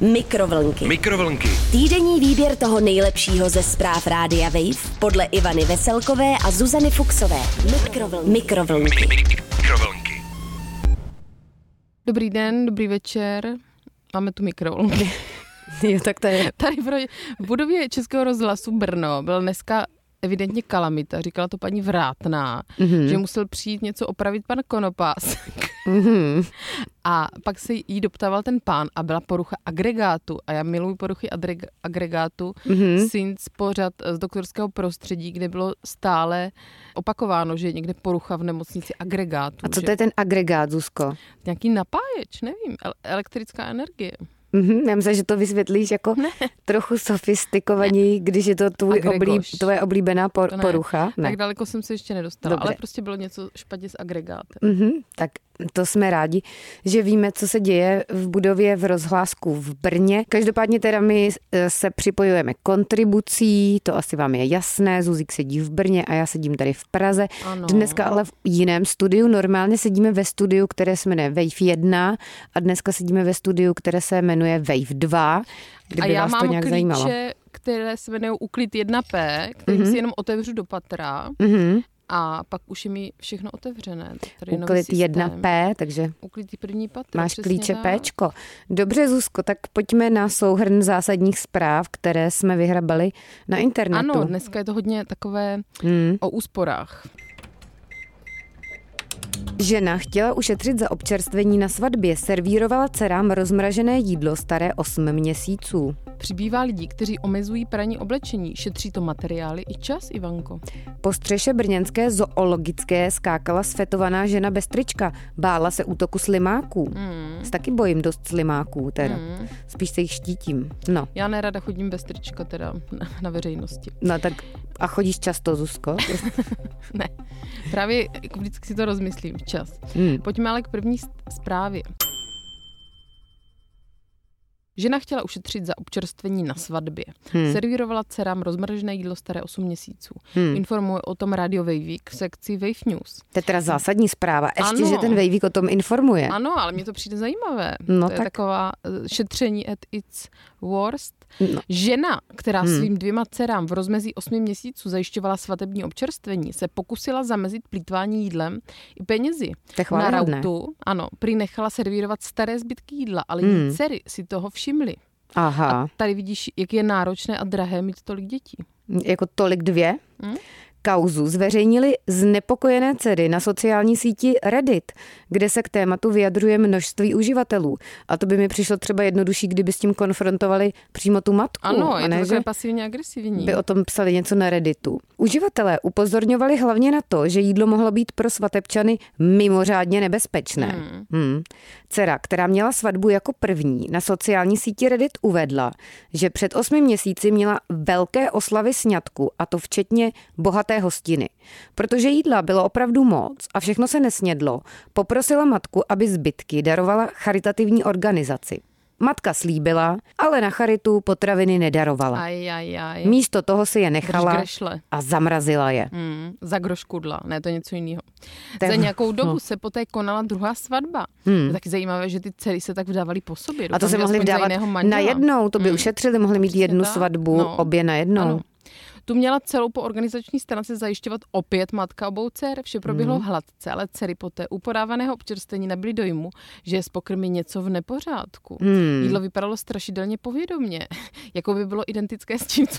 Mikrovlnky. Mikrovlnky. Týdenní výběr toho nejlepšího ze zpráv Rádia Wave podle Ivany Veselkové a Zuzany Fuxové. Mikrovlnky. Mikrovlnky. Mikrovlnky. Dobrý den, dobrý večer. Máme tu mikrovlnky. Jo, tak to je. Tady v budově Českého rozhlasu Brno byl dneska evidentně kalamita, říkala to paní Vrátná, mm-hmm. že musel přijít něco opravit pan Konopás. Mm-hmm. A pak se jí doptával ten pán a byla porucha agregátu. A já miluji poruchy adreg- agregátu. Mm-hmm. Sync pořad z doktorského prostředí, kde bylo stále opakováno, že je někde porucha v nemocnici agregátu. A co že... to je ten agregát, Zuzko? Nějaký napáječ, nevím, ele- elektrická energie. Mm-hmm, já myslím, že to vysvětlíš jako ne. trochu sofistikovaněji, když je to tvůj oblíb, tvoje oblíbená por, to ne. porucha. Ne. Tak daleko jsem se ještě nedostala, Dobře. ale prostě bylo něco špatně s agregátem. Mm-hmm, tak to jsme rádi, že víme, co se děje v budově v rozhlásku v Brně. Každopádně teda my eh, se připojujeme kontribucí, to asi vám je jasné, Zuzík sedí v Brně a já sedím tady v Praze. Ano. Dneska ale v jiném studiu, normálně sedíme ve studiu, které se jmenuje Wave 1 a dneska sedíme ve studiu, které se jmenuje Wave 2, kdyby a já vás mám to nějak klíče, zajímalo. které se jmenují Uklid 1P, který mm-hmm. si jenom otevřu do patra Mm-hmm. A pak už je mi všechno otevřené. Tady Uklid systém. 1P, takže Uklid první patro. Máš klíče tak. Péčko. Dobře, Zuzko, tak pojďme na souhrn zásadních zpráv, které jsme vyhrabali na internetu. Ano, dneska je to hodně takové Hmm. o úsporách. Žena chtěla ušetřit za občerstvení na svatbě, servírovala dcerám rozmražené jídlo staré 8 měsíců. Přibývá lidí, kteří omezují praní oblečení. Šetří to materiály i čas, Ivanko. Po střeše brněnské zoologické skákala sfetovaná žena bez trička. Bála se útoku slimáků. Hmm. Se taky bojím dost slimáků teda. Hmm. Spíš se jich štítím. No, Já nerada chodím bez trička teda na, na veřejnosti. no tak a chodíš často, Zuzko? Ne, právě vždycky si to rozmyslím včas. Hmm. Pojďme ale k první s- zprávě. Žena chtěla ušetřit za občerstvení na svatbě. Hmm. Servírovala dcerám rozmražené jídlo staré 8 měsíců. Hmm. Informuje o tom Radio Vejvík v sekci Wave News. To je teda zásadní zpráva. Ještě, Ano. že ten Vejvík o tom informuje. Ano, ale mně to přijde zajímavé. No to je tak. taková eh, šetření at its worst. No. Žena, která Hmm. svým dvěma dcerám v rozmezí 8 měsíců zajišťovala svatební občerstvení, se pokusila zamezit plítvání jídlem i penězi. Je Na rautu, ano, prý nechala servírovat staré zbytky jídla, ale Hmm. její dcery si toho všimly. Aha, A tady vidíš, jak je náročné a drahé mít tolik dětí. jako tolik dvě. Hm? Kauzu zveřejnili znepokojené dcery na sociální síti Reddit, kde se k tématu vyjadřuje množství uživatelů. A to by mi přišlo třeba jednodušší, kdyby s tím konfrontovali přímo tu matku. Ano, a je to ne, že pasivně agresivní. by o tom psali něco na Redditu. Uživatelé upozorňovali hlavně na to, že jídlo mohlo být pro svatebčany mimořádně nebezpečné. Hmm. Hmm. Dcera, která měla svatbu jako první, na sociální síti Reddit uvedla, že před osmi měsíci měla velké oslavy sňatku, a to včetně bohaté hostiny. Protože jídla bylo opravdu moc a všechno se nesnědlo, poprosila matku, aby zbytky darovala charitativní organizaci. Matka slíbila, ale na charitu potraviny nedarovala. Aj, aj, aj. Místo toho si je nechala Drž a zamrazila je. Hmm, za groškudla, ne, to je něco jiného. Je- Za nějakou dobu no. se poté konala druhá svatba. Je taky zajímavé, že ty dcery se tak vdávali po sobě. A to se mohli vdávat na jednou, to by Hmm. ušetřili, mohli mít Přesně jednu tak. svatbu, No. obě na jednou. Ano. Tu měla celou po organizační stránce zajišťovat opět matka obou dcer. Vše proběhlo Mhm. hladce, ale dcery poté u podávaného občerstvení nabyly dojmu, že je z pokrmy něco v nepořádku. Hmm. Jídlo vypadalo strašidelně povědomně, jako by bylo identické s tím, co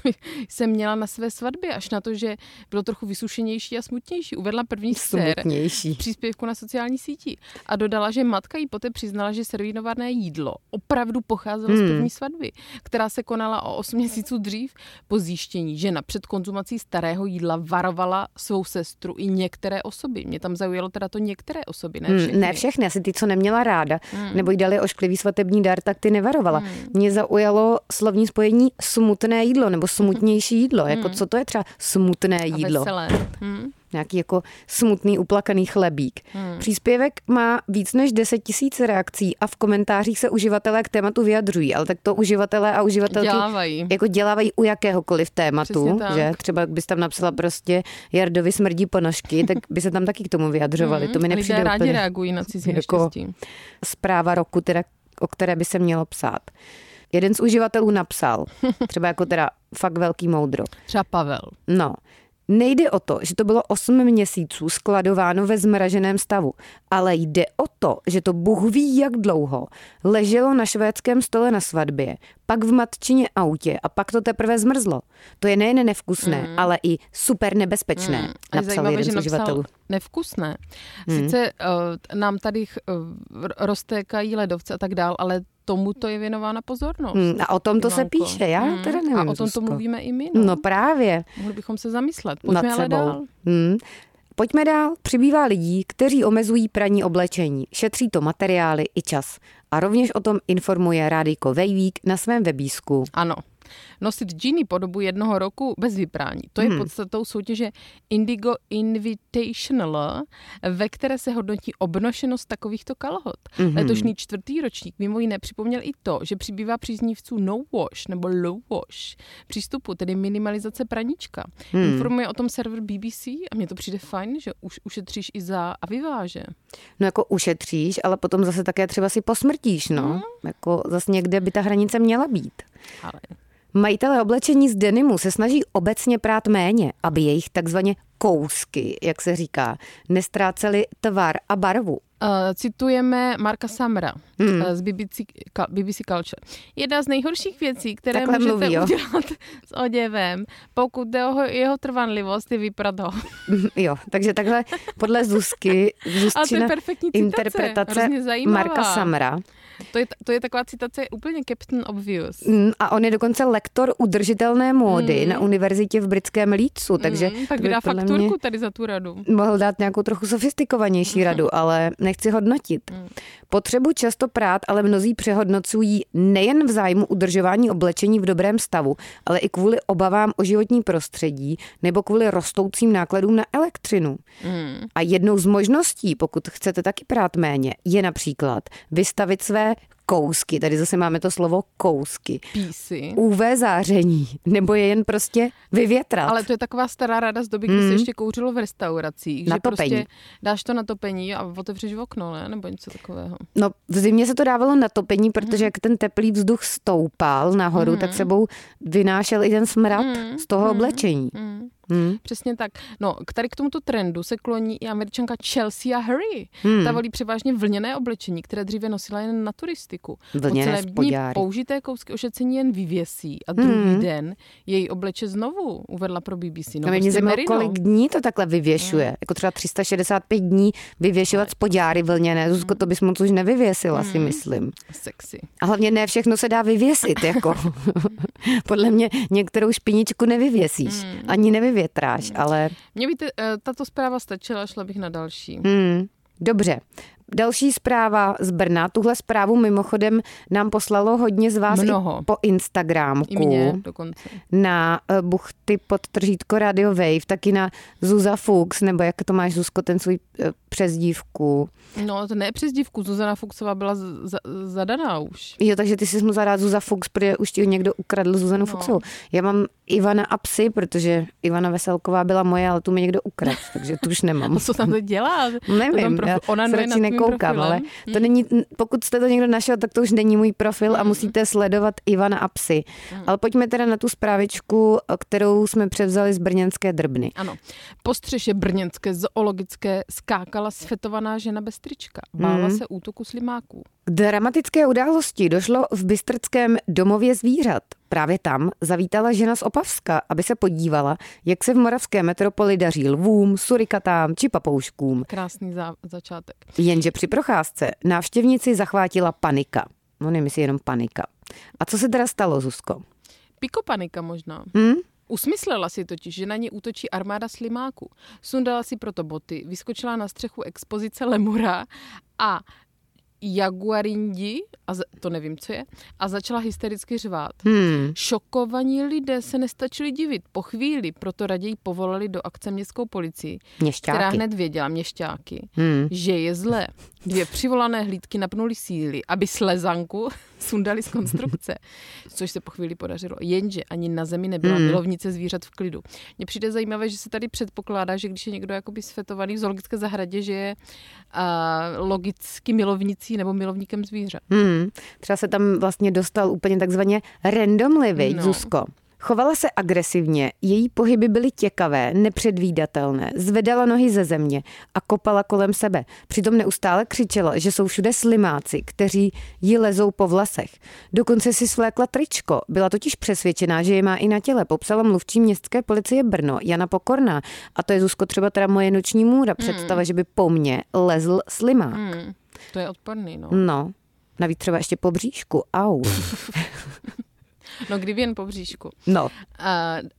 jsem měla na své svatbě, až na to, že bylo trochu vysušenější a smutnější. Uvedla první dcer příspěvku na sociální síti a dodala, že matka jí poté přiznala, že servírované jídlo opravdu pocházelo Hmm. z první svatby, která se konala o 8 měsíců dřív po zjištění. Žena před konzumací starého jídla varovala svou sestru i některé osoby. Mě tam zaujalo teda to některé osoby, ne všechny. Hmm, ne všechny, asi ty, co neměla ráda, Hmm. nebo jí dali ošklivý svatební dar, tak ty nevarovala. Mě zaujalo slovní spojení smutné jídlo, nebo smutnější jídlo. Jako co to je třeba smutné A jídlo? veselé. Hmm. Nějaký jako smutný, uplakaný chlebík. Hmm. Příspěvek má víc než 10 tisíc reakcí a v komentářích se uživatelé k tématu vyjadřují, ale tak to uživatelé a uživatelky Dělávají. jako dělávají u jakéhokoliv tématu, že třeba bys tam napsala prostě Jardovi smrdí ponožky, tak by se tam taky k tomu vyjadřovali. Hmm. To mi nepřijde Lidé rádi úplně reagují na cizí jako- zpráva roku, teda, o které by se mělo psát. Jeden z uživatelů napsal, třeba jako teda fakt velký moudro. Třeba Pavel. No, Nejde o to, že to bylo 8 měsíců skladováno ve zmraženém stavu, ale jde o to, že to Bůh ví jak dlouho leželo na švédském stole na svatbě, pak v matčině autě a pak to teprve zmrzlo. To je nejen nevkusné, mm. ale i super nebezpečné, mm. napsal zajímavé, jeden z uživatelů. Nevkusné. Hmm. Sice uh, nám tady uh, roztékají ledovce a tak dál, ale tomuto je věnována pozornost. Hmm, a o tom to se píše, já hmm. teda nevím. A o tom to mluvíme i my. No, no právě. Mohli bychom se zamyslet. Pojďme ale dál. Hmm. Pojďme dál. Přibývá lidí, kteří omezují praní oblečení. Šetří to materiály i čas. A rovněž o tom informuje Rádijko Vejvík na svém webísku. Ano. Nosit džíny po dobu jednoho roku bez vyprání. To je hmm. podstatou soutěže Indigo Invitational, ve které se hodnotí obnošenost takovýchto kalhot. Hmm. Letošní čtvrtý ročník mimo jiné připomněl i to, že přibývá příznivců no wash nebo low wash přístupu, tedy minimalizace praníčka. Hmm. Informuje o tom server BBC a mně to přijde fajn, že už ušetříš i za aviváže. No jako ušetříš, ale potom zase také třeba si posmrtíš, no. Hmm. Jako zase někde by ta hranice měla být. Ale Majitelé oblečení z denimu se snaží obecně prát méně, aby jejich takzvaně kousky, jak se říká, nestrácely tvar a barvu. Uh, citujeme Marka Samra hmm. uh, z BBC, BBC Culture. Jedna z nejhorších věcí, které Takhle můžete mluví, udělat s oděvem, pokud jde o jeho trvanlivost, je vyprat ho. jo, takže takhle podle Zuzky, Zuzčina interpretace Marka Samra. To je, to je taková citace úplně Captain Obvious. Mm, a on je dokonce lektor udržitelné módy mm. na univerzitě v britském Lícu, takže... Mm, tak vydá fakturku tady za tu radu. Mohl dát nějakou trochu sofistikovanější radu, ale nechci hodnotit. Mm. Potřebu často prát ale mnozí přehodnocují nejen v zájmu udržování oblečení v dobrém stavu, ale i kvůli obavám o životní prostředí nebo kvůli rostoucím nákladům na elektřinu. Mm. A jednou z možností, pokud chcete taky prát méně, je například vystavit své kousky, tady zase máme to slovo kousky. Písy. UV záření, nebo je jen prostě vyvětrat. Ale to je taková stará rada z doby, kdy mm. se ještě kouřilo v restauracích. Na že topení. prostě dáš to na topení a otevřeš okno, ne? Nebo něco takového. No v zimě se to dávalo na topení, protože mm. jak ten teplý vzduch stoupal nahoru, mm. tak sebou vynášel i ten smrad mm. z toho mm. oblečení. Mm. Hmm. Přesně tak. No, k tady k tomuto trendu se kloní i američanka Chelsea Harry. Hmm. Ta volí převážně vlněné oblečení, které dříve nosila jen na turistiku. Vlněné po celé dní použité kousky ošecení jen vyvěsí a druhý hmm. den její obleče znovu uvedla pro BBC. No, mě zajímalo, kolik dní to takhle vyvěšuje. Hmm. Jako třeba 365 dní vyvěšovat spodňáry vlněné. Zuzko, to bys moc už nevyvěsila, hmm. si myslím. Sexy. A hlavně ne všechno se dá vyvěsit. Jako. Podle mě některou špiničku nevyvěsíš. Hmm. Ani nevyvěsíš nevyvětráš, ale... Mně by eh, tato zpráva stačila, šla bych na další. Hmm, dobře. Další zpráva z Brna. Tuhle zprávu mimochodem nám poslalo hodně z vás Mnoho. i po Instagramku. I mě dokonce. Na uh, buchty pod tržítko Radio Wave, taky na Zuza Fuchs, nebo jak to máš, Zuzko, ten svůj uh, přezdívku. No, to ne přezdívku, Zuzana Fuchsová byla z- z- zadaná už. Jo, takže ty jsi mu zadát Zuza Fuchs, protože už ti někdo ukradl Zuzanu no. Fuchsovou. Já mám Ivana a psy, protože Ivana Veselková byla moje, ale tu mi někdo ukradl, takže tu už nemám. co tam to dělá? Nevím, profi- ona se radši nekoukám, ale to hmm. není, pokud jste to někdo našel, tak to už není můj profil a hmm. musíte sledovat Ivana a psy. Hmm. Ale pojďme teda na tu zprávičku, kterou jsme převzali z brněnské drbny. Ano. Po střeše brněnské zoologické skákala sfetovaná žena bez trička. Bála hmm. se útoku slimáků. K dramatické události došlo v Bystrckém domově zvířat. Právě tam zavítala žena z Opavska, aby se podívala, jak se v moravské metropoli daří lvům, surikatám či papouškům. Krásný za- začátek. Jenže při procházce návštěvnici zachvátila panika. No nevím, jestli jenom panika. A co se teda stalo, Zuzko? Pikopanika možná. Hmm? Usmyslela si totiž, že na ně útočí armáda slimáků. Sundala si proto boty, vyskočila na střechu expozice Lemura a jaguarindi, a za, to nevím, co je, a začala hystericky řvát. Hmm. Šokovaní lidé se nestačili divit. Po chvíli proto raději povolali do akce městskou policii, měšťáky. která hned věděla, měšťáky, hmm. že je zlé. Dvě přivolané hlídky napnuly síly, aby slezanku sundali z konstrukce, což se po chvíli podařilo. Jenže ani na zemi nebyla hmm. milovnice zvířat v klidu. Mně přijde zajímavé, že se tady předpokládá, že když je někdo jakoby svetovaný v zoologické zahradě, že je uh, logicky milovnicí nebo milovníkem zvířat. Hmm. Třeba se tam vlastně dostal úplně takzvaně randomly, no. Zuzko. Chovala se agresivně, její pohyby byly těkavé, nepředvídatelné, zvedala nohy ze země a kopala kolem sebe. Přitom neustále křičela, že jsou všude slimáci, kteří ji lezou po vlasech. Dokonce si svlékla tričko, byla totiž přesvědčená, že je má i na těle, popsala mluvčí městské policie Brno, Jana Pokorná. A to je Zuzko třeba teda moje noční můra, hmm. představa, že by po mně lezl slimák. Hmm. To je odporný, no. No, navíc třeba ještě po bříšku, au. No, kdyby jen po bříšku. No. Uh,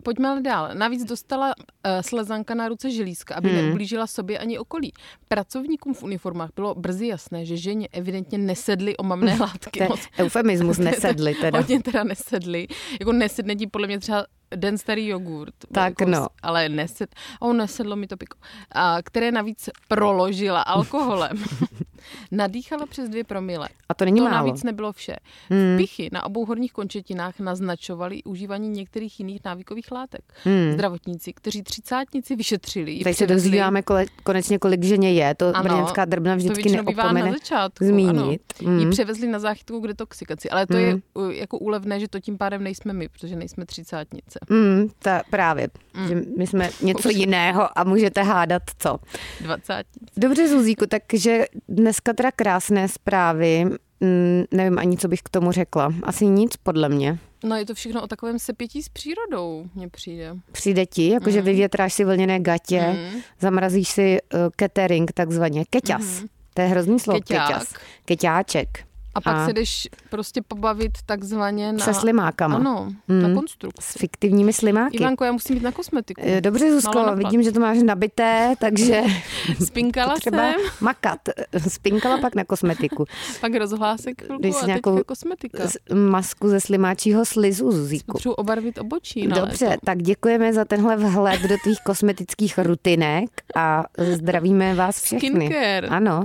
pojďme ale dál. Navíc dostala uh, slezanka na ruce želízka, aby hmm. neublížila sobě ani okolí. Pracovníkům v uniformách bylo brzy jasné, že ženě evidentně nesedly omamné látky. je eufemismus nesedly teda. Hodně teda nesedly. Jako nesedne ti podle mě třeba den starý jogurt. Tak jako, no. Ale nesed, oh, nesedlo mi to piko. A, které navíc proložila alkoholem. Nadýchala přes dvě promile. A to není to málo. navíc nebylo vše. Hmm. Pichy na obou horních končetinách naznačovali užívání některých jiných návykových látek. Hmm. Zdravotníci, kteří třicátnici vyšetřili. Teď se dozvídáme kole, konečně, kolik ženě je. To ano, brněnská drbna vždycky to neopomene na začátku, zmínit. Ano. Hmm. Ji převezli na záchytku k detoxikaci. Ale to hmm. je jako úlevné, že to tím pádem nejsme my, protože nejsme třicátnice. Mm, ta, právě. Mm. Že my jsme něco jiného a můžete hádat co. 20. Dobře, Zuzíku, takže dneska teda krásné zprávy. Mm, nevím ani, co bych k tomu řekla. Asi nic, podle mě. No je to všechno o takovém sepětí s přírodou, mně přijde. Přijde ti, jakože mm. vyvětráš si vlněné gatě, mm. zamrazíš si uh, catering takzvaně, keťas. Mm. To je hrozný slovo, Keťák. keťas. Keťáček. A pak a se jdeš prostě pobavit takzvaně na... Se slimákama. Ano, hmm. na konstrukci. S fiktivními slimáky. Ivanko, já musím jít na kosmetiku. Eh, dobře, Zuzko, vidím, že to máš nabité, takže... Spinkala třeba jsem. makat. Spinkala pak na kosmetiku. pak rozhlásek chvilku a nějakou kosmetika. masku ze slimáčího slizu, Zuzíku. Potřebuji obarvit obočí na Dobře, léto. tak děkujeme za tenhle vhled do tvých kosmetických rutinek a zdravíme vás všechny. Skincare. Ano.